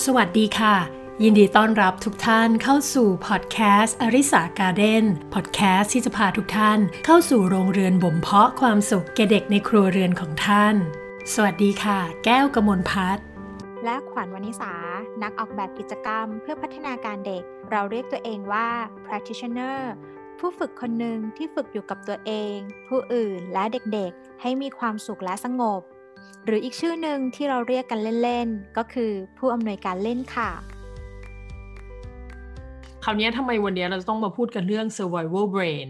สวัสดีค่ะ ยินดีต้อนรับทุกท่านเข้าสู่พอดแคสต์อริสาการ์เด้นพอดแคสต์ที่จะพาทุกท่านเข้าสู่โรงเรือนบ่มเพาะความสุขแก่เด็กในครัวเรือนของท่าน สวัสดีค่ะ แก้วกมลพัฒน์และขวัญวณิสา นักออกแบบกิจกรรมเพื่อพัฒนาการเด็ก เราเรียกตัวเองว่า practitioner ผู้ฝึกคนหนึ่งที่ฝึกอยู่กับตัวเอง ผู้อื่นและเด็กๆ ให้มีความสุขและสงบ หรืออีกชื่อหนึ่งที่เราเรียกกันเล่นๆ ก็คือผู้อำนวยการเล่นค่ะ คราวนี้ทำไมวันนี้เราจะต้องมาพูดกันเรื่อง survival brain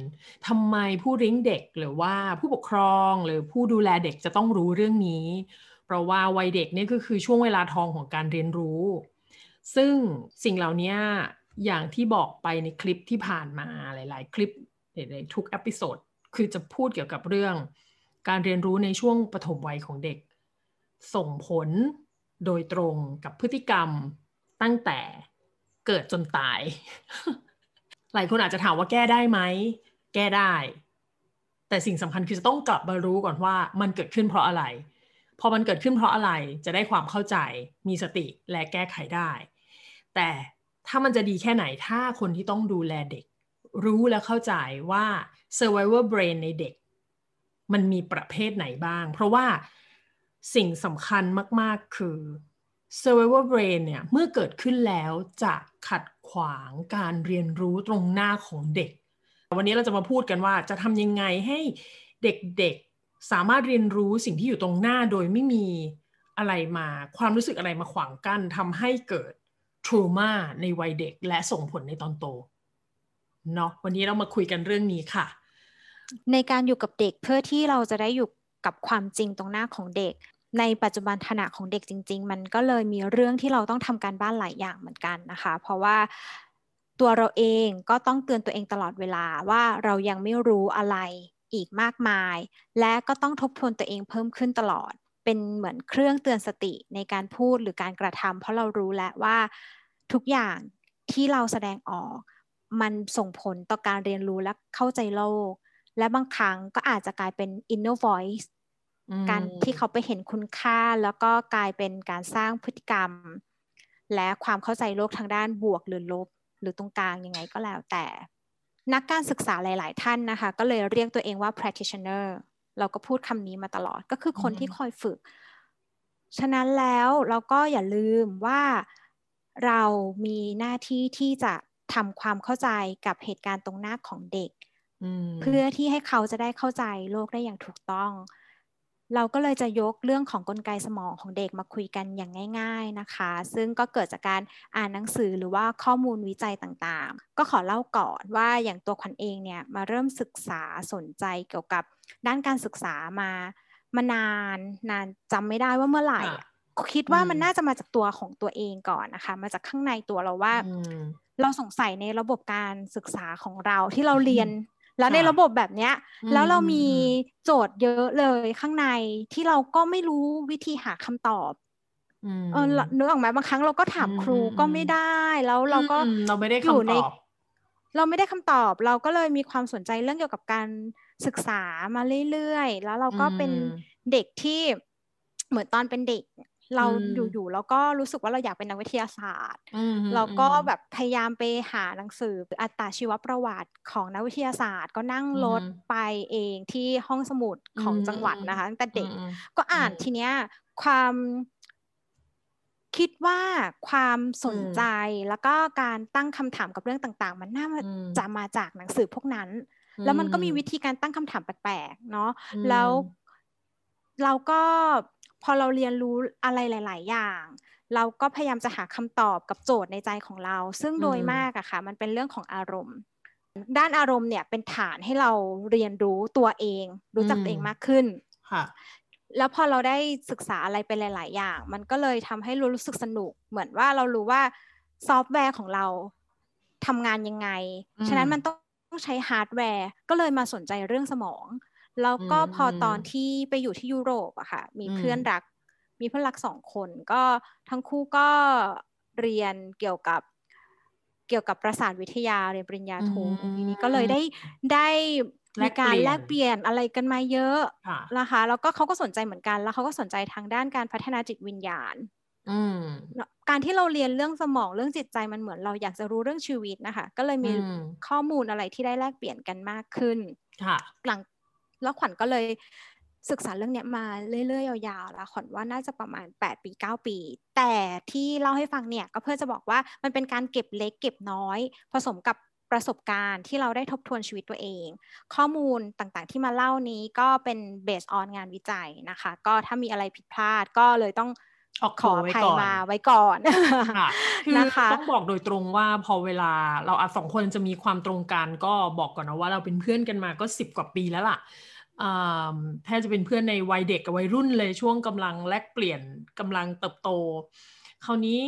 ทำไมผู้เลี้ยงเด็กหรือว่าผู้ปกครองหรือผู้ดูแลเด็กจะต้องรู้เรื่องนี้ เพราะว่าวัยเด็กนี่ก็คือช่วงเวลาทองของการเรียนรู้ ซึ่งสิ่งเหล่านี้อย่างที่บอกไปในคลิปที่ผ่านมาหลาย ๆ คลิปในทุกอพิโซดคือจะพูดเกี่ยวกับเรื่องการเรียนรู้ในช่วงปฐมวัยของเด็ก ส่งผลโดยตรงกับพฤติกรรมตั้งแต่เกิดจนตาย หลายคนอาจจะถามว่าแก้ได้ไหม แก้ได้ แต่สิ่งสำคัญคือจะต้องกลับมารู้ก่อนว่ามันเกิดขึ้นเพราะอะไร พอมันเกิดขึ้นเพราะอะไรจะได้ความเข้าใจ มีสติและแก้ไขได้ แต่ถ้ามันจะดีแค่ไหนถ้าคนที่ต้องดูแลเด็ก รู้และเข้าใจว่า survivor brain ในเด็ก มันมีประเภทไหนบ้าง เพราะว่า สิ่งสำคัญมาก ๆ คือ survivor brain เนี่ยเมื่อเกิดขึ้นแล้วจะขัดขวางการเรียนรู้ตรงหน้าของเด็ก วันนี้เราจะมาพูดกันว่าจะทำยังไงให้เด็กๆสามารถเรียนรู้สิ่งที่อยู่ตรงหน้าโดยไม่มีอะไรมาความรู้สึกอะไรมาขวางกั้นทำให้เกิด trauma ในวัยเด็กและส่งผลในตอนโตเนาะวันนี้เรามาคุยกันเรื่องนี้ค่ะ ในการอยู่กับเด็กเพื่อที่เราจะได้อยู่กับความจริงตรงหน้าของเด็ก ในปัจจุบันขณะของเด็กจริง ๆ มันก็เลยมีเรื่องที่เราต้องทำการบ้านหลายอย่างเหมือนกันนะคะ เพราะว่าตัวเราเองก็ต้องเตือนตัวเองตลอดเวลาว่าเรายังไม่รู้อะไรอีกมากมาย และก็ต้องทบทวนตัวเองเพิ่มขึ้นตลอด เป็นเหมือนเครื่องเตือนสติในการพูดหรือการกระทำเพราะเรารู้แล้วว่าทุกอย่างที่เราแสดงออก มันส่งผลต่อการเรียนรู้และเข้าใจโลก และบางครั้งก็อาจจะกลายเป็น inner voice การที่เขาไปเห็นคุณค่าแล้วก็กลายเป็นการสร้างพฤติกรรม และความเข้าใจโลกทางด้านบวกหรือลบ หรือตรงกลางยังไงก็แล้วแต่ นักการศึกษาหลาย ๆ ท่านนะคะ ก็เลยเรียกตัวเองว่า practitioner เราก็พูดคำนี้มาตลอดก็คือคนที่คอยฝึก ฉะนั้นแล้วเราก็อย่าลืมว่าเรามีหน้าที่ที่จะทำความเข้าใจกับเหตุการณ์ตรงหน้าของเด็ก เพื่อที่ให้เขาจะได้เข้าใจโลกได้อย่างถูกต้อง เราก็เลยจะยกเรื่องของกลไกสมองของเด็กมาคุยกันอย่างง่าย ๆนะคะ ซึ่งก็เกิดจากการอ่านหนังสือหรือว่าข้อมูลวิจัยต่างๆ ก็ขอเล่าก่อนว่าอย่างตัวขวัญเองเนี่ยมาเริ่มศึกษาสนใจเกี่ยวกับด้านการศึกษามามานานนานจำไม่ได้ว่าเมื่อไหร่คิดว่ามันน่าจะมาจากตัวของตัวเองก่อนนะคะ มาจากข้างในตัวเราว่า เราสงสัยในระบบการศึกษาของเราที่เราเรียน แล้วในระบบแบบเนี้ย แล้วเรามีโจทย์เยอะเลยข้างในที่เราก็ไม่รู้วิธีหาคำตอบเออนึกออกไหมบางครั้งเราก็ถามครูก็ไม่ได้แล้วเราก็เราไม่ได้คำตอบเราไม่ได้คำตอบเราก็เลยมีความสนใจเรื่องเกี่ยวกับการศึกษามาเรื่อยๆ แล้วเราก็เป็นเด็กที่เหมือนตอนเป็นเด็ก เราอยู่ๆแล้วก็รู้สึกว่าเราอยากเป็นนักวิทยาศาสตร์เราก็แบบพยายามไปหาหนังสืออัตราชีวประวัติของนักวิทยาศาสตร์ ก็นั่งรถไปเองที่ห้องสมุดของจังหวัดนะคะตั้งแต่เด็กก็อ่านทีเนี้ยความคิดว่าความสนใจแล้วก็การตั้งคำถามกับเรื่องต่างๆ มันน่าจะมาจากหนังสือพวกนั้น แล้วมันก็มีวิธีการตั้งคำถามแปลกๆเนาะแล้วเราก็ พอเราเรียนรู้อะไรหลาย ๆ อย่าง เราก็พยายามจะหาคำตอบกับโจทย์ในใจของเรา ซึ่งโดยมากอะค่ะ มันเป็นเรื่องของอารมณ์ ด้านอารมณ์เนี่ยเป็นฐานให้เราเรียนรู้ตัวเอง รู้จักตัวเองมากขึ้นค่ะแล้วพอเราได้ศึกษาอะไรไปหลาย ๆ อย่าง มันก็เลยทำให้รู้สึกสนุก เหมือนว่าเรารู้ว่าซอฟต์แวร์ของเราทำงานยังไง ฉะนั้นมันต้องใช้ฮาร์ดแวร์ ก็เลยมาสนใจเรื่องสมอง แล้วก็พอตอนที่ไปอยู่ที่ยุโรปอะค่ะ มีเพื่อนรัก มีเพื่อนรักสองคน ก็ทั้งคู่ก็เรียนเกี่ยวกับเกี่ยวกับประสาทวิทยาเรียนปริญญาโททีนี้ก็เลยได้ได้มีการแลกเปลี่ยนอะไรกันมาเยอะนะคะ แล้วก็เขาก็สนใจเหมือนกัน แล้วเขาก็สนใจทางด้านการพัฒนาจิตวิญญาณการที่เราเรียนเรื่องสมองเรื่องจิตใจมันเหมือนเราอยากจะรู้เรื่องชีวิตนะคะ ก็เลยมีข้อมูลอะไรที่ได้แลกเปลี่ยนกันมากขึ้นค่ะหลัง แล้วขวัญก็เลยศึกษาเรื่องนี้มาเรื่อยๆยาวๆแล้วขวัญว่าน่าจะประมาณ 8 ปี 9 ปี แต่ที่เล่าให้ฟังเนี่ยก็เพื่อจะบอกว่ามันเป็นการเก็บเล็กเก็บน้อย ผสมกับประสบการณ์ที่เราได้ทบทวนชีวิตตัวเอง ข้อมูลต่างๆที่มาเล่านี้ก็เป็นเบสออนงานวิจัยนะคะ ก็ถ้ามีอะไรผิดพลาดก็เลยต้องอขออภัยมาไว้ก่อนนะคะต้องบอกโดยตรงว่าพอเวลาเราอาสองคนจะมีความตรงกันก็บอกก่อนนะว่าเราเป็นเพื่อนกันมาก็สิบกว่าปีแล้วล่ะ แทบจะเป็นเพื่อนในวัยเด็กกับวัยรุ่นเลยช่วงกำลังแลกเปลี่ยนกำลังเติบโต คราวนี้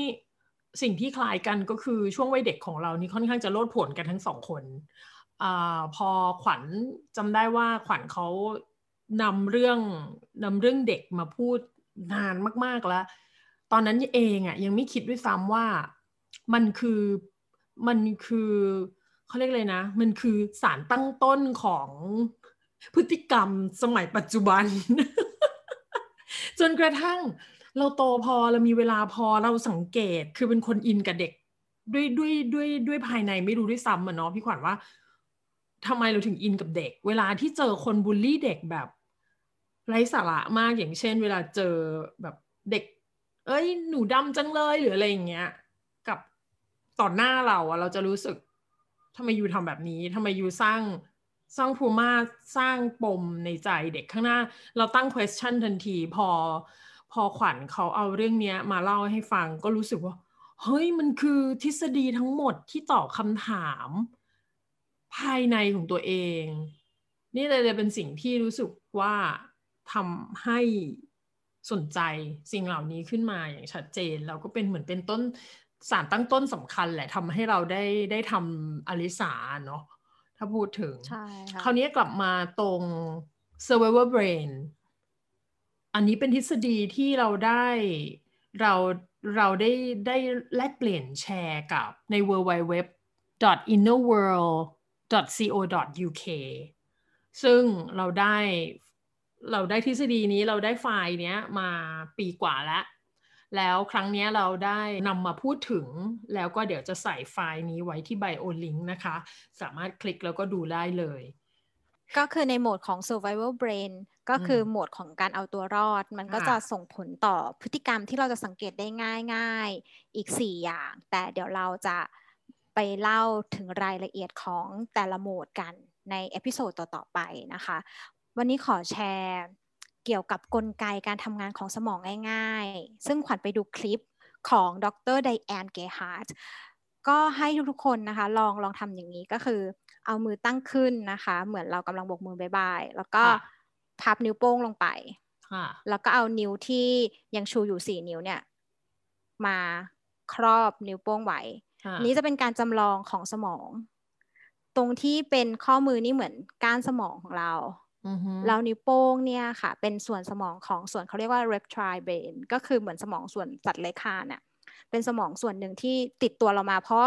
สิ่งที่คล้ายกันก็คือช่วงวัยเด็กของเรานี่ค่อนข้างจะโลดผลกันทั้งสองคนอพอขวัญจำได้ว่าขวัญเขานำเรื่องนำเรื่องเด็กมาพูดนานมาก ๆ แล้ว ตอนนั้นเองอะ่ะยังไม่คิดด้วยซ้ำว่ามันคือมันคือเขาเรียกเลยนะ มันคือสารตั้งต้นของ พฤติกรรมสมัยปัจจุบัน จนกระทั่งเราโตพอเรามีเวลาพอเราสังเกตคือเป็นคนอินกับเด็ก ด้วยด้วยด้วยด้วยภายในไม่รู้ด้วยซ้ำอะเนาะพี่ขวัญว่าทำไมเราถึงอินกับเด็ก เวลาที่เจอคนบูลลี่เด็กแบบไร้สาระมากอย่างเช่น เวลาเจอแบบเด็ก เอ้ยหนูดำจังเลยหรืออะไรอย่างเงี้ย กับต่อหน้าเราอะเราจะรู้สึกทำไมยูทำแบบนี้ทำไมยูสร้าง สร้างภูมาสร้างปมในใจเด็กข้างหน้า เราตั้ง question ทันทีพอ พอขวัญเขาเอาเรื่องนี้มาเล่าให้ฟังก็รู้สึกว่า เฮ้ยมันคือทฤษฎีทั้งหมดที่ตอบคำถาม ภายในของตัวเอง นี่เลยเป็นสิ่งที่รู้สึกว่าทำให้สนใจสิ่งเหล่านี้ขึ้นมาอย่างชัดเจนแล้วก็เป็นเหมือนเป็นต้นสารตั้งต้นสำคัญแหละทำให้เราได้ได้ทำอลิสาเนาะ ถ้าพูดถึงใช่ค่ะคราวนี้กลับมาตรง survivor brain อันนี้เป็นทฤษฎีที่เราได้เราเราได้ได้แลกเปลี่ยนแชร์กับใน w w w innerworld co uk ซึ่งเราได้เราได้ทฤษฎีนี้เราได้ไฟล์เนี้ยมาปีกว่าแล้ว แล้วครั้งนี้เราได้นำมาพูดถึง แล้วก็เดี๋ยวจะใส่ไฟล์นี้ไว้ที่ bio link นะคะ สามารถคลิกแล้วก็ดูได้เลย ก็คือในโหมดของ survival brain ก็คือโหมดของการเอาตัวรอด มันก็จะส่งผลต่อพฤติกรรมที่เราจะสังเกตได้ง่ายๆอีก 4 อย่าง แต่เดี๋ยวเราจะไปเล่าถึงรายละเอียดของแต่ละโหมดกันใน episode ต่อ ๆ ไปนะคะ วันนี้ขอแชร์ เกี่ยวกับกลไกการทำงานของสมองง่ายๆ ซึ่งขวัญไปดูคลิปของดร Diane Gehart ก็ให้ทุกๆคนนะคะ ลองลองทำอย่างนี้ก็คือ เอามือตั้งขึ้นนะคะ เหมือนเรากำลังโบกมือ bye bye แล้วก็พับนิ้วโป้งลงไปแล้วก็เอานิ้วที่ยังชูอยู่สี่นิ้วเนี่ย มาครอบนิ้วโป้งไว้นี้จะเป็นการจำลองของสมอง ตรงที่เป็นข้อมือนี่เหมือนก้านสมองของเรา แล้วนิ้วโป้งเนี่ยค่ะ เป็นส่วนสมองของส่วนเขาเรียกว่า reptile brain ก็คือเหมือนสมองส่วนสัตว์เลื้อยคลานเนี่ยเป็นสมองส่วนหนึ่งที่ติดตัวเรามาเพราะ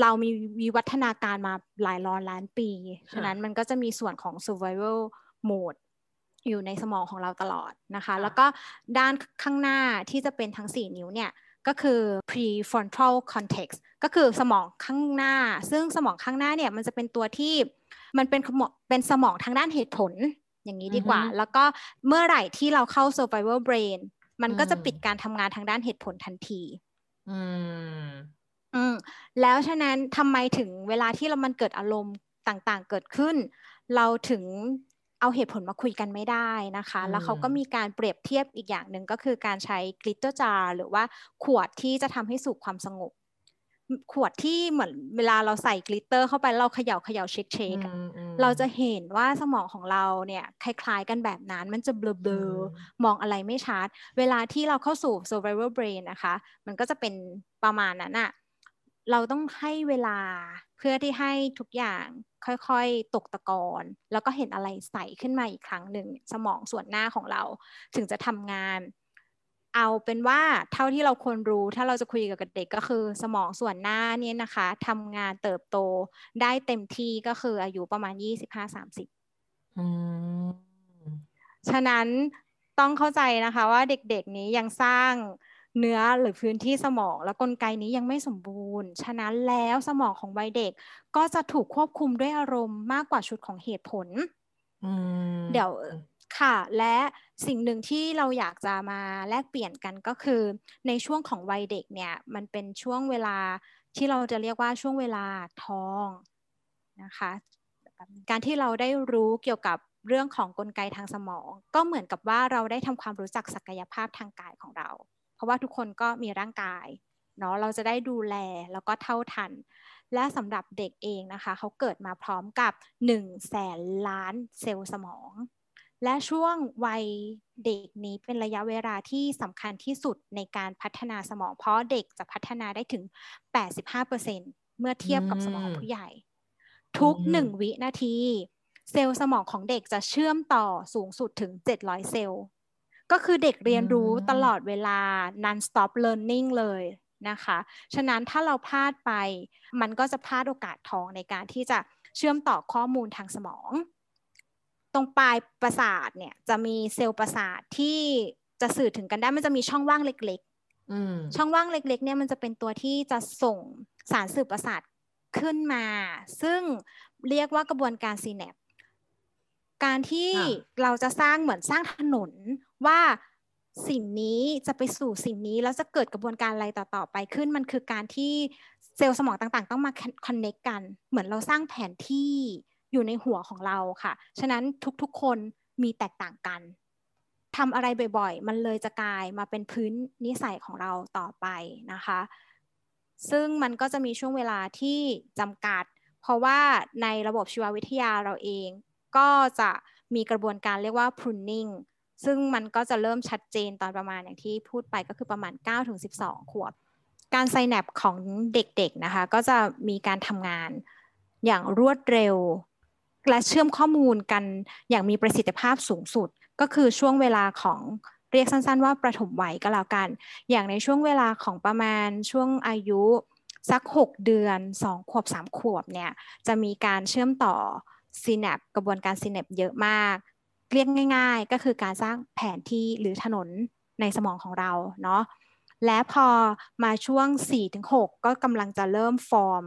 เรามีวิวัฒนาการมาหลายร้อยล้านปี ฉะนั้นมันก็จะมีส่วนของ survival mode อยู่ในสมองของเราตลอดนะคะ แล้วก็ด้านข้างหน้าที่จะเป็นทั้ง 4 นิ้วเนี่ย ก็คือ prefrontal cortex ก็คือสมองข้างหน้า ซึ่งสมองข้างหน้าเนี่ยมันจะเป็นตัวที่ มันเป็นเป็นสมองทางด้านเหตุผลอย่างนี้ดีกว่า แล้วก็เมื่อไหร่ที่เราเข้า survival brain มันก็จะปิดการทำงานทางด้านเหตุผลทันที อืมอืมแล้วฉะนั้นทำไมถึงเวลาที่เรามันเกิดอารมณ์ต่างๆ เกิดขึ้น เราถึงเอาเหตุผลมาคุยกันไม่ได้นะคะ แล้วเขาก็มีการเปรียบเทียบอีกอย่างหนึ่งก็คือการใช้ glitter jar หรือว่าขวดที่จะทำให้สู่ความสงบ ขวดที่เหมือนเวลาเราใส่กลิตเตอร์เข้าไปเราเขย่าเขย่าเช็คเช็คเราจะเห็นว่าสมองของเราเนี่ยคล้ายๆกันแบบนั้นมันจะเบลอๆมองอะไรไม่ชัด เวลาที่เราเข้าสู่ survival brain นะคะ มันก็จะเป็นประมาณนั้นอะเราต้องให้เวลาเพื่อที่ให้ทุกอย่างค่อยๆ ตกตะกอนแล้วก็เห็นอะไรใสขึ้นมาอีกครั้งหนึ่งสมองส่วนหน้าของเราถึงจะทำงาน เอาเป็นว่าเท่าที่เราควรรู้ ถ้าเราจะคุยกับเด็กก็คือ สมองส่วนหน้าเนี่ยนะคะทำงานเติบโตได้เต็มที่ก็คืออายุประมาณยี่สิบห้าสามสิบฉะนั้นต้องเข้าใจนะคะว่าเด็กๆนี้ยังสร้างเนื้อหรือพื้นที่สมองและกลไกนี้ยังไม่สมบูรณ์ ฉะนั้นแล้วสมองของวัยเด็กก็จะถูกควบคุมด้วยอารมณ์มากกว่าชุดของเหตุผล เดี๋ยว ค่ะ และสิ่งหนึ่งที่เราอยากจะมาแลกเปลี่ยนกันก็คือ ในช่วงของวัยเด็กเนี่ยมันเป็นช่วงเวลาที่เราจะเรียกว่าช่วงเวลาทองนะคะการที่เราได้รู้เกี่ยวกับเรื่องของกลไกทางสมอง ก็เหมือนกับว่าเราได้ทำความรู้จักศักยภาพทางกายของเรา เพราะว่าทุกคนก็มีร่างกายเนาะเราจะได้ดูแลแล้วก็เท่าทัน และสำหรับเด็กเองนะคะ เขาเกิดมาพร้อมกับ1แสนล้านเซลล์สมอง และช่วงวัยเด็กนี้เป็นระยะเวลาที่สำคัญที่สุดในการพัฒนาสมอง เพราะเด็กจะพัฒนาได้ถึง 85%เมื่อเทียบกับสมองผู้ใหญ่ ทุกหนึ่งวินาที เซลล์สมองของเด็กจะเชื่อมต่อสูงสุดถึง 700 เซลล์ ก็คือเด็กเรียนรู้ตลอดเวลา non stop learning เลยนะคะ ฉะนั้นถ้าเราพลาดไป มันก็จะพลาดโอกาสทองในการที่จะเชื่อมต่อข้อมูลทางสมอง ตรงปลายประสาทเนี่ยจะมีเซลล์ประสาทที่จะสื่อถึงกันได้มันจะมีช่องว่างเล็กๆช่องว่างเล็ก ๆ เนี่ยมันจะเป็นตัวที่จะส่งสารสื่อประสาทขึ้นมา ซึ่งเรียกว่ากระบวนการซีแนปการที่เราจะสร้างเหมือนสร้างถนนว่าสิ่งนี้จะไปสู่สิ่งนี้แล้วจะเกิดกระบวนการอะไรต่อๆไปขึ้นมันคือการที่เซลล์สมองต่างๆ ต้องมาคอนเน็กกัน เหมือนเราสร้างแผนที่ อยู่ในหัวของเราค่ะ ฉะนั้นทุกๆคนมีแตกต่างกันทำอะไรบ่อยๆ มันเลยจะกลายมาเป็นพื้นนิสัยของเราต่อไปนะคะ ซึ่งมันก็จะมีช่วงเวลาที่จำกัด เพราะว่าในระบบชีววิทยาเราเอง ก็จะมีกระบวนการเรียกว่า pruning ซึ่งมันก็จะเริ่มชัดเจนตอนประมาณอย่างที่พูดไปก็คือประมาณ 9-12 ขวบ การไซแนปของเด็กๆนะคะ ก็จะมีการทำงานอย่างรวดเร็ว และเชื่อมข้อมูลกันอย่างมีประสิทธิภาพสูงสุด ก็คือช่วงเวลาของเรียกสั้นๆ ว่าประถมวัยก็แล้วกัน อย่างในช่วงเวลาของประมาณช่วงอายุสัก 6 เดือน 2 ขวบ 3 ขวบเนี่ยจะมีการเชื่อมต่อซีแนปกระบวนการซีแนปเยอะมาก เรียกง่ายๆ ก็คือการสร้างแผนที่หรือถนนในสมองของเราเนาะและพอมาช่วง 4-6 ก็กำลังจะเริ่มฟอร์ม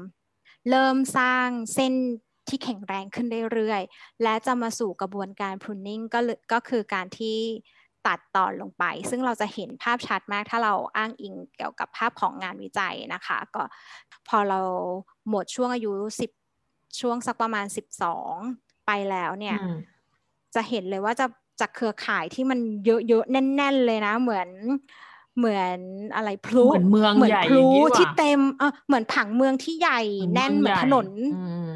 เริ่มสร้างเส้น ที่แข็งแรงขึ้นเรื่อยๆ และจะมาสู่กระบวนการ pruning ก็ก็คือการที่ตัดตอนลงไป ซึ่งเราจะเห็นภาพชัดมากถ้าเราอ้างอิงเกี่ยวกับภาพของงานวิจัยนะคะ ก็พอเราหมดช่วงอายุ 10 ช่วงสักประมาณ 12 ไปแล้วเนี่ย จะเห็นเลยว่าจะจากเครือข่ายที่มันเยอะๆ แน่น ๆ เลยนะ เหมือน เหมือนอะไรพลุเหมือนเมืองเหมือนพลุที่เต็มเออเหมือนผังเมืองที่ใหญ่ แน่นเหมือนถนน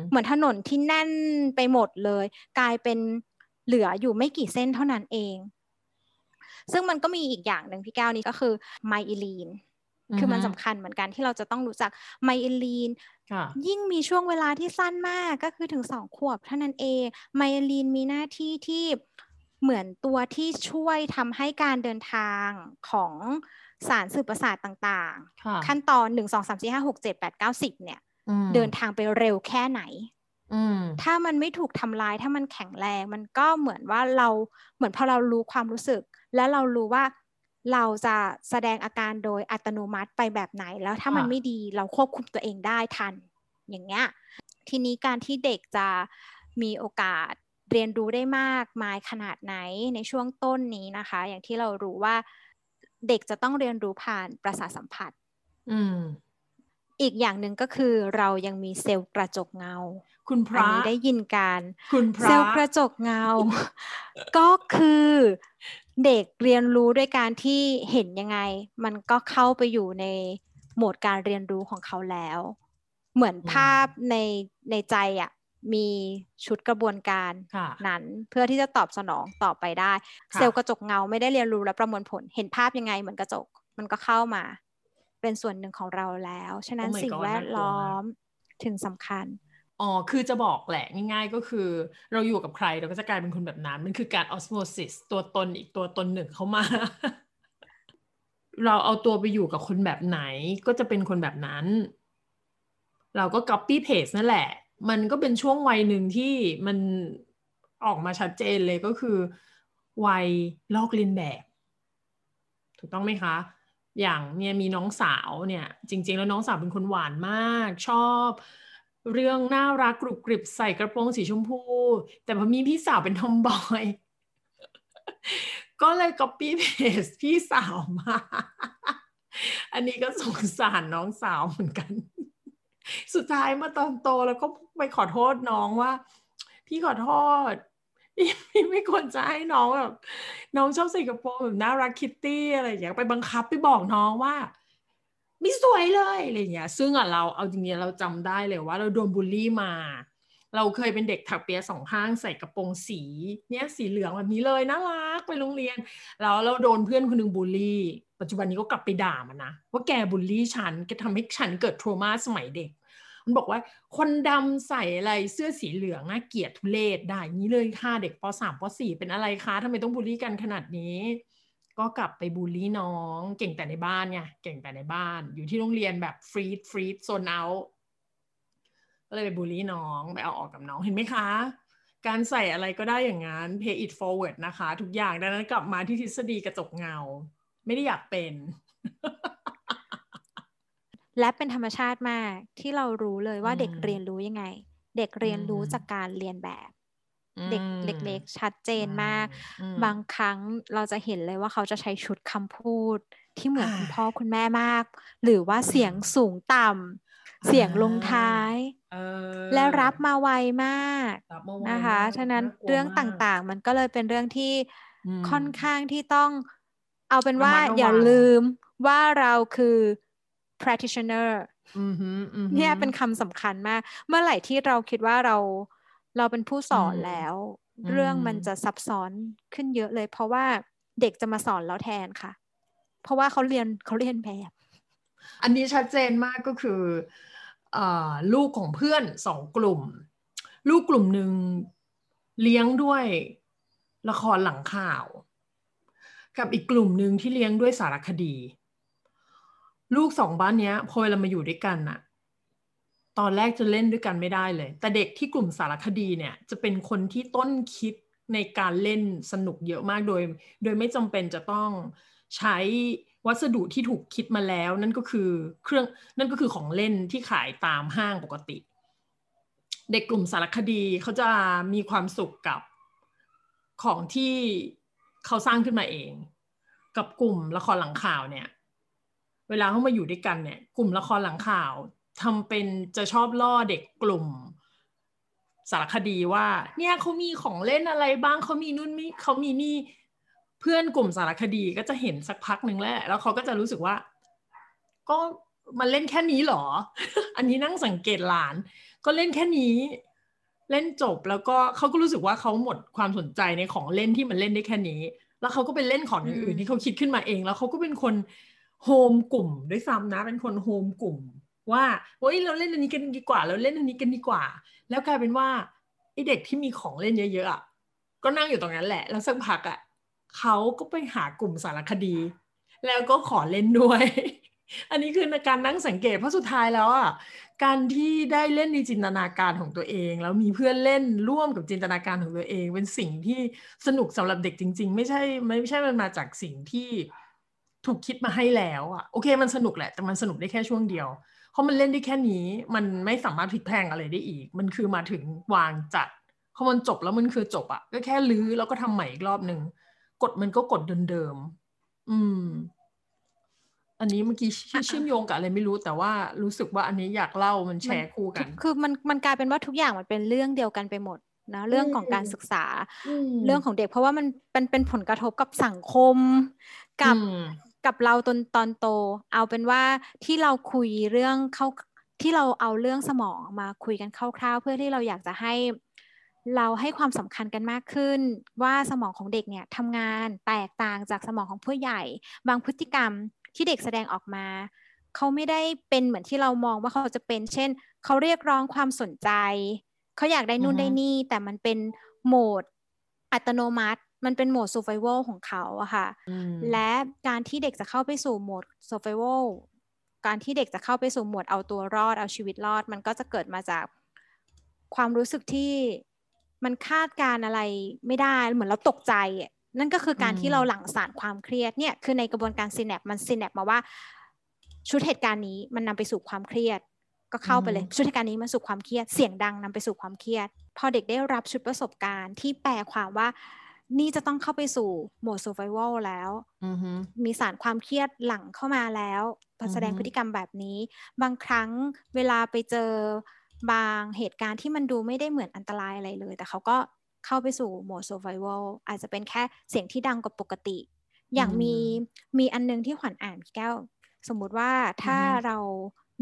เหมือนถนนที่แน่นไปหมดเลย กลายเป็นเหลืออยู่ไม่กี่เส้นเท่านั้นเอง ซึ่งมันก็มีอีกอย่างหนึ่งพี่แก้วนี้ก็คือไมอิลีนคือมันสำคัญเหมือนกันที่เราจะต้องรู้จักไมอิลีนยิ่งมีช่วงเวลาที่สั้นมากก็คือถึงสองขวบเท่านั้นเองไมอิลีนมีหน้าที่ที่ เหมือนตัวที่ช่วยทำให้การเดินทางของสารสื่อประสาทต่างๆ ขั้นตอนหนึ่งสองสามสี่ห้าหกเจ็ดแปดเก้าสิบเนี่ย เดินทางไปเร็วแค่ไหนถ้ามันไม่ถูกทำลายถ้ามันแข็งแรงมันก็เหมือนว่าเราเหมือนพอเรารู้ความรู้สึก แล้วเรารู้ว่าเราจะแสดงอาการโดยอัตโนมัติไปแบบไหน แล้วถ้ามันไม่ดีเราควบคุมตัวเองได้ทัน อย่างเงี้ย ทีนี้การที่เด็กจะมีโอกาส เรียนรู้ได้มากมายขนาดไหนในช่วงต้นนี้นะคะ อย่างที่เรารู้ว่าเด็กจะต้องเรียนรู้ผ่านประสาทสัมผัส อืม อีกอย่างหนึ่งก็คือเรายังมีเซลล์กระจกเงา คุณพระได้ยินการคุณพระเซลล์กระจกเงา ก็คือเด็กเรียนรู้ด้วยการที่เห็นยังไง มันก็เข้าไปอยู่ในโหมดการเรียนรู้ของเขาแล้ว เหมือนภาพในในใจอะ่ะ มีชุดกระบวนการนั้นเพื่อที่จะตอบสนองต่อไปได้ เซลล์กระจกเงาไม่ได้เรียนรู้และประมวลผล เห็นภาพยังไงเหมือนกระจกมันก็เข้ามา เป็นส่วนหนึ่งของเราแล้ว ฉะนั้นสิ่งแวดล้อมถึงสำคัญอ๋อ คือจะบอกแหละง่ายๆ ก็คือ เราอยู่กับใครเราก็จะกลายเป็นคนแบบนั้น มันคือการออสโมซิสตัวตนอีกตัวตนหนึ่งเข้ามา เราเอาตัวไปอยู่กับคนแบบไหน ก็จะเป็นคนแบบนั้น เราก็ copy paste นั่นแหละ มันก็เป็นช่วงวัยหนึ่งที่มันออกมาชัดเจนเลยก็คือ วัยลอกเลียนแบบ ถูกต้องไหมคะ อย่างเนี่ยมีน้องสาวเนี่ย จริง ๆ แล้วน้องสาวเป็นคนหวานมาก ชอบเรื่องน่ารักกรุบกริบใส่กระโปรงสีชมพู แต่พอมีพี่สาวเป็นทอมบอย ก็เลยก๊อปปี้เพจพี่สาวมา อันนี้ก็สงสารน้องสาวเหมือนกัน สุดท้ายมาตอนโตแล้วก็ไปขอโทษน้องว่า พี่ขอโทษพี่ไม่ควรจะให้น้องแบบน้องชอบใส่กระโปรงแบบน่ารักคิตตี้อะไรอย่างเงี้ยไปบังคับไปบอกน้องว่าไม่สวยเลยอะไรเงี้ย ซึ่งอะเราเอาจริงๆเราจำได้เลยว่า เราโดนบูลลี่มา เราเคยเป็นเด็กถักเปียสองข้างใส่กระโปรงสีเนี่ยสีเหลืองแบบนี้เลยน่ารักไปโรงเรียน แล้วเราโดนเพื่อนคนนึงบูลลี่ ปัจจุบันนี้ก็กลับไปด่ามันนะว่าแกบูลลี่ฉันแกทำให้ฉันเกิดทรมาสมัยเด็ก มันบอกว่าคนดำใส่อะไรเสื้อสีเหลืองน่าเกลียดทุเลศได้นี้เลยค่ะเด็กป .3 ป .4 เป็นอะไรคะทำไมต้องบูลลี่กันขนาดนี้ ก็กลับไปบูลลี่น้อง เก่งแต่ในบ้านไงเก่งแต่ในบ้าน อยู่ที่โรงเรียนแบบฟรีดฟรีดโซนเอาก็เลยไปบูลลี่น้องไปเอาออกกับน้องเห็นไหมคะ การใส่อะไรก็ได้อย่างนั้น pay it forward นะคะ ทุกอย่างดังนั้นกลับมาที่ทฤษฎีกระจกเงา ไม่ได้อยากเป็น และเป็นธรรมชาติมากที่เรารู้เลยว่าเด็กเรียนรู้ยังไง เด็กเรียนรู้จากการเรียนแบบเด็กเล็กๆชัดเจนมาก บางครั้งเราจะเห็นเลยว่าเขาจะใช้ชุดคำพูดที่เหมือนคุณพ่อคุณแม่มาก หรือว่าเสียงสูงต่ำเสียงลงท้ายและรับมาไวมากนะคะ ฉะนั้นเรื่องต่างๆ มันก็เลยเป็นเรื่องที่ค่อนข้างที่ต้องเอาเป็นว่าอย่าลืมว่าเราคือ practitioner เนี่ยเป็นคำสำคัญมาก เมื่อไหร่ที่เราคิดว่าเราเราเป็นผู้สอนแล้ว เรื่องมันจะซับซ้อนขึ้นเยอะเลย เพราะว่าเด็กจะมาสอนเราแทนค่ะ เพราะว่าเขาเรียนเขาเรียนแบบ อันนี้ชัดเจนมากก็คืออลูกของเพื่อนสองกลุ่ม ลูกกลุ่มหนึ่งเลี้ยงด้วยละครหลังข่าว กับอีกกลุ่มหนึ่งที่เลี้ยงด้วยสารคดี ลูกสองบ้านเนี้ยพอเรามาอยู่ด้วยกันอะตอนแรกจะเล่นด้วยกันไม่ได้เลย แต่เด็กที่กลุ่มสารคดีเนี่ยจะเป็นคนที่ต้นคิดในการเล่นสนุกเยอะมากโดย โดยไม่จำเป็นจะต้องใช้วัสดุที่ถูกคิดมาแล้ว นั่นก็คือเครื่องนั่นก็คือของเล่นที่ขายตามห้างปกติ เด็กกลุ่มสารคดีเขาจะมีความสุขกับของที่เขาสร้างขึ้นมาเอง กับกลุ่มละครหลังข่าวเนี่ย เวลาเขามาอยู่ด้วยกันเนี่ย กลุ่มละครหลังข่าวทำเป็นจะชอบล่อเด็กกลุ่มสารคดีว่า เนี่ยเขามีของเล่นอะไรบ้างเขามีนู่นมีเขามีนี่เพื่อนกลุ่มสารคดีก็จะเห็นสักพักหนึ่งแล้วแล้วเขาก็จะรู้สึกว่า ก็มันเล่นแค่นี้หรอ อันนี้นั่งสังเกตหลาน ก็เล่นแค่นี้ เล่นจบแล้วก็เขาก็รู้สึกว่าเขาหมดความสนใจในของเล่นที่มันเล่นได้แค่นี้ แล้วเขาก็ไปเล่นของอื่นๆที่เขาคิดขึ้นมาเอง แล้วเขาก็เป็นคน โฮมกลุ่มด้วยซ้ำนะ เป็นคนโฮมกลุ่ม ว่าเฮ้ยเราเล่นอันนี้กันดีกว่า เราเล่นอันนี้กันดีกว่า แล้วกลายเป็นว่าไอเด็กที่มีของเล่นเยอะๆอะก็นั่งอยู่ตรงนั้นแหละ แล้วสักพักอะเขาก็ไปหากลุ่มสารคดี แล้วก็ขอเล่นด้วย อันนี้คือการนั่งสังเกตเพราะสุดท้ายแล้วอะการที่ได้เล่นในจินตนาการของตัวเอง แล้วมีเพื่อนเล่นร่วมกับจินตนาการของตัวเอง เป็นสิ่งที่สนุกสำหรับเด็กจริง ๆ ไม่ใช่ไม่ใช่มันมาจากสิ่งที่ ถูกคิดมาให้แล้วอะโอเค มันสนุกแหละแต่มันสนุกได้แค่ช่วงเดียว เพราะมันเล่นได้แค่นี้ มันไม่สามารถพลิกแพงอะไรได้อีก มันคือมาถึงวางจัดพอมันจบแล้วมันคือจบอะก็แค่ลื้อแล้วก็ทำใหม่อีกรอบหนึ่งกดมันก็กดเดิมๆอืม อันนี้เมื่อกี้เชื่อมโยงกับอะไรไม่รู้ แต่ว่ารู้สึกว่าอันนี้อยากเล่ามันแชร์คู่กัน คือมันมันกลายเป็นว่าทุกอย่างมันเป็นเรื่องเดียวกันไปหมดนะเรื่องของการศึกษาเรื่องของเด็ก เพราะว่ามันเป็นเป็นผลกระทบกับสังคมกับ กับเราตอนตอนโต เอาเป็นว่าที่เราคุยเรื่องเข้าที่เราเอาเรื่องสมองมาคุยกันคร่าวๆ เพื่อที่เราอยากจะให้เราให้ความสำคัญกันมากขึ้น ว่าสมองของเด็กเนี่ยทำงานแตกต่างจากสมองของผู้ใหญ่ บางพฤติกรรมที่เด็กแสดงออกมา เขาไม่ได้เป็นเหมือนที่เรามองว่าเขาจะเป็น เช่น เขาเรียกร้องความสนใจ เขาอยากได้นู่นได้นี่ แต่มันเป็นโหมดอัตโนมัติ มันเป็นโหมด survival ของเขาอะค่ะ และการที่เด็กจะเข้าไปสู่โหมด survival การที่เด็กจะเข้าไปสู่โหมดเอาตัวรอดเอาชีวิตรอด มันก็จะเกิดมาจากความรู้สึกที่มันคาดการอะไรไม่ได้เหมือนเราตกใจ นั่นก็คือการที่เราหลั่งสารความเครียดเนี่ยคือในกระบวนการซีแนปมันซีแนปมาว่าชุดเหตุการณ์นี้มันนำไปสู่ความเครียด ก็เข้าไปเลยชุดเหตุการณ์นี้มาสู่ความเครียดเสียงดังนำไปสู่ความเครียด พอเด็กได้รับชุดประสบการณ์ที่แปลความว่า นี่จะต้องเข้าไปสู่โหมด survival แล้ว มีสารความเครียดหลั่งเข้ามาแล้วแสดงพฤติกรรมแบบนี้ บางครั้งเวลาไปเจอบางเหตุการณ์ที่มันดูไม่ได้เหมือนอันตรายอะไรเลย แต่เขาก็เข้าไปสู่โหมด survival อาจจะเป็นแค่เสียงที่ดังกว่าปกติ อย่างมีมีอันนึงที่ขวัญอ่านแก้ว สมมุติว่าถ้าเรา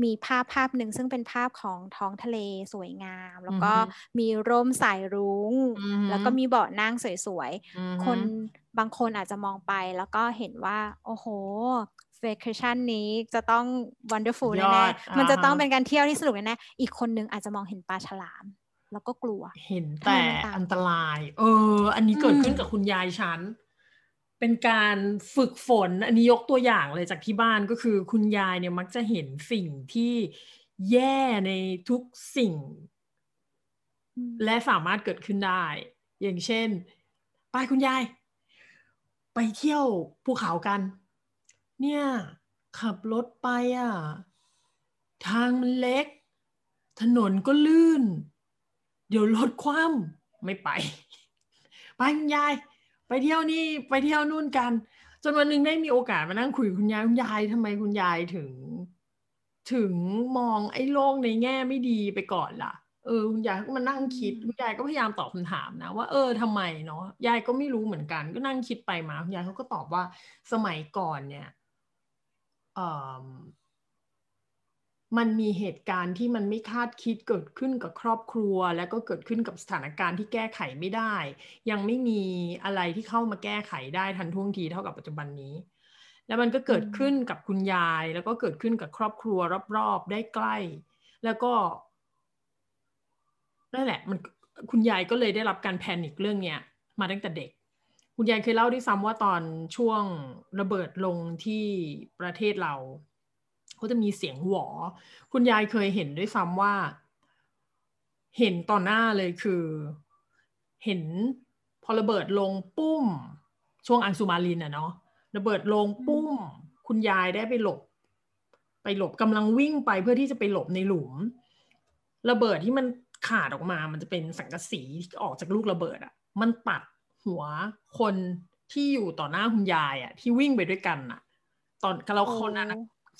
มีภาพภาพหนึ่งซึ่งเป็นภาพของท้องทะเลสวยงาม แล้วก็มีร่มสายรุง้ง แล้วก็มีเบาะนั่งสวยๆ คนบางคนอาจจะมองไปแล้วก็เห็นว่า โอ้โหเวคชั่นนี้จะต้องวันเดอร์ฟูลแน่ๆมันจะต้องเป็นการเที่ยวที่สนุกแน่ๆอีกคนนึงอาจจะมองเห็นปลาฉลาม แล้วก็กลัว เห็นแต่อันตราย เออ อันนี้เกิดขึ้นกับคุณยายฉัน เป็นการฝึกฝน อันนี้ยกตัวอย่างเลยจากที่บ้านก็คือคุณยายเนี่ยมักจะเห็นสิ่งที่แย่ในทุกสิ่ง และสามารถเกิดขึ้นได้ อย่างเช่น ไปคุณยาย ไปเที่ยวภูเขากัน เนี่ย ขับรถไปอะ ทางมันเล็ก ถนนก็ลื่น เดี๋ยวรถคว่ำไม่ไป ไปคุณยาย ไปเที่ยวนี่ไปเที่ยวนู่นกัน จนวันหนึ่งได้มีโอกาสมานั่งคุยคุณยายคุณยายทำไมคุณยายถึง ถึงมองไอ้โลกในแง่ไม่ดีไปก่อนล่ะ เออคุณยายก็มานั่งคิดคุณยายก็พยายามตอบคำถามนะ ว่าเออทำไมเนาะยายก็ไม่รู้เหมือนกัน ก็นั่งคิดไปมาคุณยายเขาก็ตอบว่าสมัยก่อนเนี่ย มันมีเหตุการณ์ที่มันไม่คาดคิดเกิดขึ้นกับครอบครัว แล้วก็เกิดขึ้นกับสถานการณ์ที่แก้ไขไม่ได้ ยังไม่มีอะไรที่เข้ามาแก้ไขได้ทันท่วงทีเท่ากับปัจจุบันนี้ แล้วมันก็เกิดขึ้นกับคุณยาย แล้วก็เกิดขึ้นกับครอบครัวรอบๆได้ใกล้ แล้วก็นั่นแหละมันคุณยายก็เลยได้รับการแพนิคเรื่องเนี้ยมาตั้งแต่เด็ก คุณยายเคยเล่าด้วยซ้ำว่าตอนช่วงระเบิดลงที่ประเทศเรา ก็จะมีเสียงหวอ คุณยายเคยเห็นด้วยซ้ำว่า เห็นต่อหน้าเลยคือ เห็นพอระเบิดลงปุ้ม ช่วงอังสุมาลินอะเนาะระเบิดลงปุ้ม คุณยายได้ไปหลบ ไปหลบกำลังวิ่งไปเพื่อที่จะไปหลบในหลุม ระเบิดที่มันขาดออกมา มันจะเป็นสังกะสีที่ออกจากลูกระเบิดอะมันตัดหัวคนที่อยู่ต่อหน้าคุณยายอะที่วิ่งไปด้วยกันอะตอนเราคนนั้น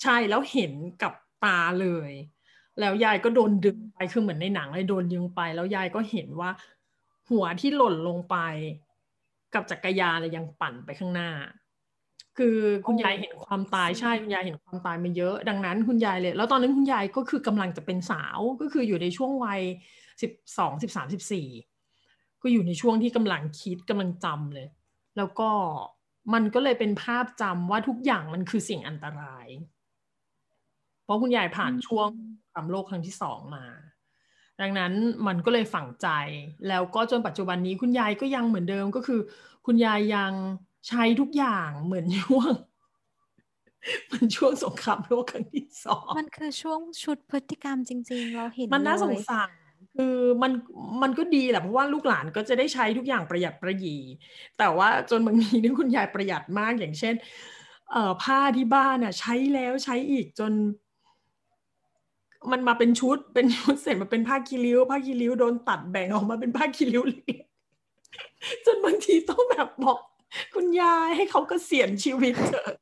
ใช่แล้วเห็นกับตาเลย แล้วยายก็โดนดึงไปคือเหมือนในหนังเลยโดนยึงไป แล้วยายก็เห็นว่า หัวที่หล่นลงไป กับจักรยานยังปั่นไปข้างหน้า คือคุณยายเห็นความตายใช่คุณยายเห็นความตายมาเยอะ ดังนั้นคุณยายเลย แล้วตอนนั้นคุณยายก็คือกำลังจะเป็นสาวก็คืออยู่ในช่วงวัยสิบสองสิบสามสิบสี่ก็อยู่ในช่วงที่กำลังคิดกำลังจำเลย แล้วก็มันก็เลยเป็นภาพจำว่าทุกอย่างมันคือสิ่งอันตรายเพ ราะคุณยายผ่านช่วงความโลกครั้งที่สองมา ดังนั้นมันก็เลยฝังใจ แล้วก็จนปัจจุบันนี้คุณยายก็ยังเหมือนเดิมก็คือ คุณยายยังใช้ทุกอย่างเหมือนช่วง มันช่วงสงครามโลกครั้งที่สอง มันคือช่วงชุดพฤติกรรมจริง ๆ เราเห็นมันน่าสงสารคือมันมันก็ดีแหละเพราะว่าลูกหลานก็จะได้ใช้ทุกอย่างประหยัดประหยี แต่ว่าจนบางทีนี่คุณยายประหยัดมากอย่างเช่น เอ่อผ้าที่บ้านอะใช้แล้วใช้อีกจน มันมาเป็นชุดเป็นชุดเสร็จมาเป็นผ้าคีริ้วผ้าคีริ้วโดนตัดแบ่งออกมาเป็นผ้าคีริ้วเล็กจนบางทีต้องแบบบอก คุณยายให้เขาก็เสียนชีวิตเถอะ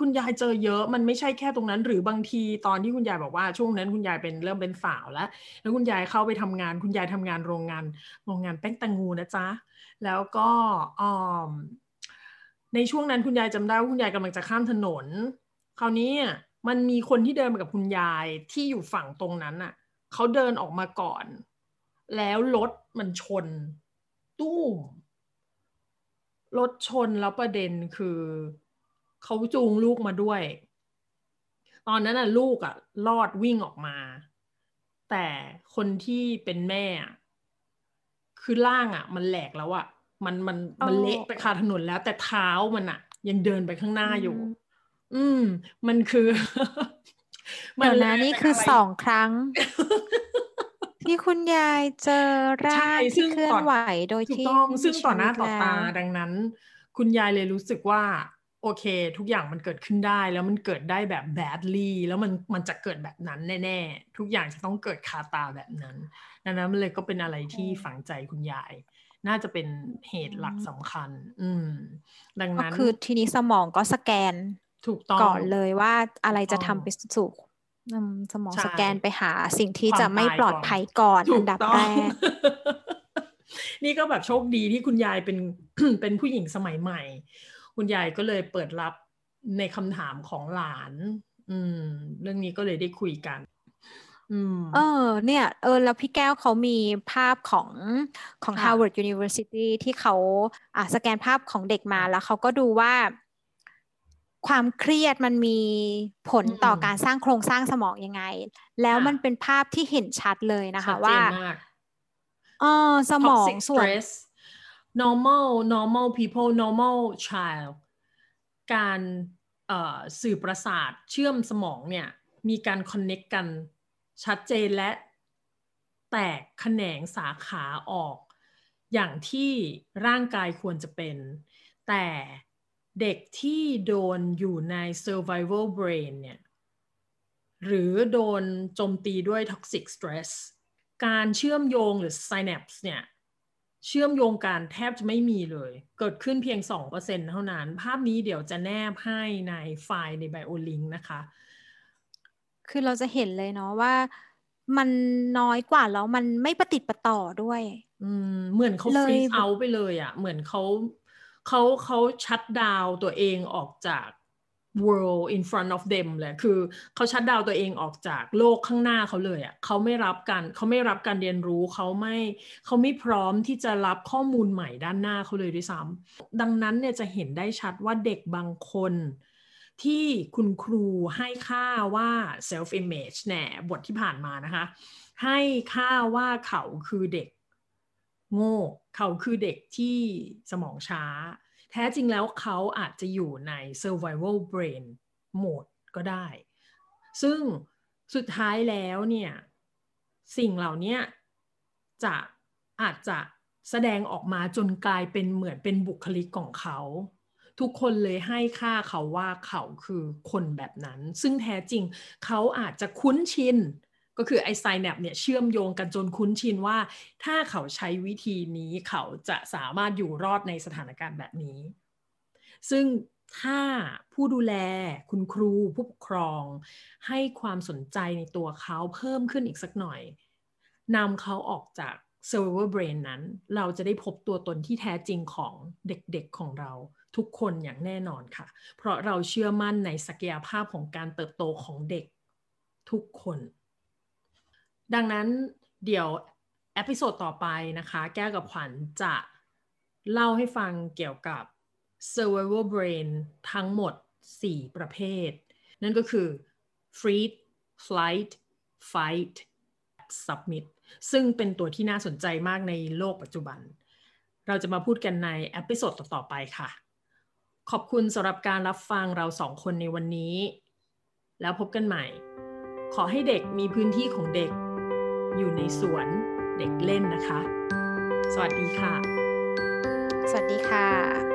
คุณยายเจอเยอะมันไม่ใช่แค่ตรงนั้น หรือบางทีตอนที่คุณยายบอกว่าช่วงนั้นคุณยายเป็นเริ่มเป็นสาวแล้ว แล้วคุณยายเข้าไปทำงาน คุณยายทำงานโรงงานโรงงานแป้งตังงูนะจ๊ะแล้วก็อในช่วงนั้นคุณยายจำได้ว่าคุณยายกำลังจะข้ามถนน คราวนี้ มันมีคนที่เดินมากับคุณยายที่อยู่ฝั่งตรงนั้นอะเขาเดินออกมาก่อน แล้วรถมันชน ตู้มรถชนแล้วประเด็นคือเขาจูงลูกมาด้วย ตอนนั้นน่ะลูกอะรอดวิ่งออกมา แต่คนที่เป็นแม่คือร่างอะ มันแหลกแล้วอะ มันมันมันเละไปคาถนนแล้ว แต่เท้ามันอะ ยังเดินไปข้างหน้าอยู่ อืม มันคือมันนะนี่คือสองครั้ง ที่คุณยายเจอร่างที่เคลื่อนไหวโดยที่ต้องซึ่งต่อหน้าต่อตาดังนั้น คุณยายเลยรู้สึกว่า โอเค ทุกอย่างมันเกิดขึ้นได้ แล้วมันเกิดได้แบบ badly แล้วมันมันจะเกิดแบบนั้นแน่ๆ ทุกอย่างจะต้องเกิดคาตาแบบนั้นดังนั้นมันเลยก็เป็นอะไรที่ฝังใจคุณยาย น่าจะเป็นเหตุหลักสำคัญ อืม ดังนั้นคือทีนี้สมองก็สแกน ถูกต้องก่อนเลยว่าอะไรจะทำไปสู่สมองสแกนไปหาสิ่งที่จะไม่ปลอดภัยก่อนอันดับแรกนี่ก็แบบโชคดีที่คุณยายเป็นเป็นผู้หญิงสมัยใหม่ คุณยายก็เลยเปิดรับในคำถามของหลาน อืม เรื่องนี้ก็เลยได้คุยกันเออเนี่ย เออ แล้วพี่แก้วเขามีภาพของของ Harvard University ที่เขาอะสแกนภาพของเด็กมาแล้วเขาก็ดูว่า ความเครียดมันมีผลต่อการสร้างโครงสร้างสมองยังไง แล้วมันเป็นภาพที่เห็นชัดเลยนะคะว่าเออสมองส่วน normal normal people normal child การสื่อประสาทเชื่อมสมองเนี่ย มีการคอนเน็กกันชัดเจนและแตกแขนงสาขาออก อย่างที่ร่างกายควรจะเป็น แต่ เด็กที่โดนอยู่ใน survival brain เนี่ยหรือโดนโจมตีด้วย toxic stress การเชื่อมโยงหรือ synapse เนี่ยเชื่อมโยงการแทบจะไม่มีเลย เกิดขึ้นเพียง 2%เท่านั้น ภาพนี้เดี๋ยวจะแนบให้ในไฟล์ใน BioLink นะคะ คือเราจะเห็นเลยเนาะว่ามันน้อยกว่าแล้วมันไม่ประติดประต่อด้วย อืมเหมือนเขาฟรีซเอาไปเลยอะ่ะ เหมือนเขา เขาเขาชัดดาวตัวเองออกจาก world in front of them เลยคือเขาชัดดาวตัวเองออกจากโลกข้างหน้าเขาเลยอะ่ะเขาไม่รับการเขาไม่รับการเรียนรู้เขาไม่เขาไม่พร้อมที่จะรับข้อมูลใหม่ด้านหน้าเขาเลยด้วยซ้ำดังนั้นเนี่ยจะเห็นได้ชัดว่าเด็กบางคนที่คุณครูให้ค่าว่า self image แน่บทที่ผ่านมานะคะ ให้ค่าว่าเขาคือเด็ก โง่เขาคือเด็กที่สมองช้า แท้จริงแล้วเขาอาจจะอยู่ใน survival brain mode ก็ได้ ซึ่งสุดท้ายแล้วเนี่ย สิ่งเหล่านี้จะอาจจะแสดงออกมาจนกลายเป็นเหมือนเป็นบุคลิกของเขา ทุกคนเลยให้ค่าเขาว่าเขาคือคนแบบนั้น ซึ่งแท้จริงเขาอาจจะคุ้นชิน ก็คือไอไซแนปเนี่ยเชื่อมโยงกันจนคุ้นชินว่า ถ้าเขาใช้วิธีนี้เขาจะสามารถอยู่รอดในสถานการณ์แบบนี้ ซึ่งถ้าผู้ดูแลคุณครูผู้ปกครอง ให้ความสนใจในตัวเขาเพิ่มขึ้นอีกสักหน่อยนำเขาออกจาก server brain นั้น เราจะได้พบตัวตนที่แท้จริงของเด็กๆของเราทุกคนอย่างแน่นอนค่ะ เพราะเราเชื่อมั่นในศักยภาพของการเติบโตของเด็กทุกคน ดังนั้นเดี๋ยวเอพิโซดต่อไปนะคะ แก้กับขวัญจะเล่าให้ฟังเกี่ยวกับ survival brain ทั้งหมด 4 ประเภท นั่นก็คือ freeze flight fight submit ซึ่งเป็นตัวที่น่าสนใจมากในโลกปัจจุบัน เราจะมาพูดกันในเอพิโซดต่อๆไปค่ะ ขอบคุณสำหรับการรับฟังเราสองคนในวันนี้ แล้วพบกันใหม่ ขอให้เด็กมีพื้นที่ของเด็ก อยู่ในสวนเด็กเล่นนะคะ สวัสดีค่ะ สวัสดีค่ะ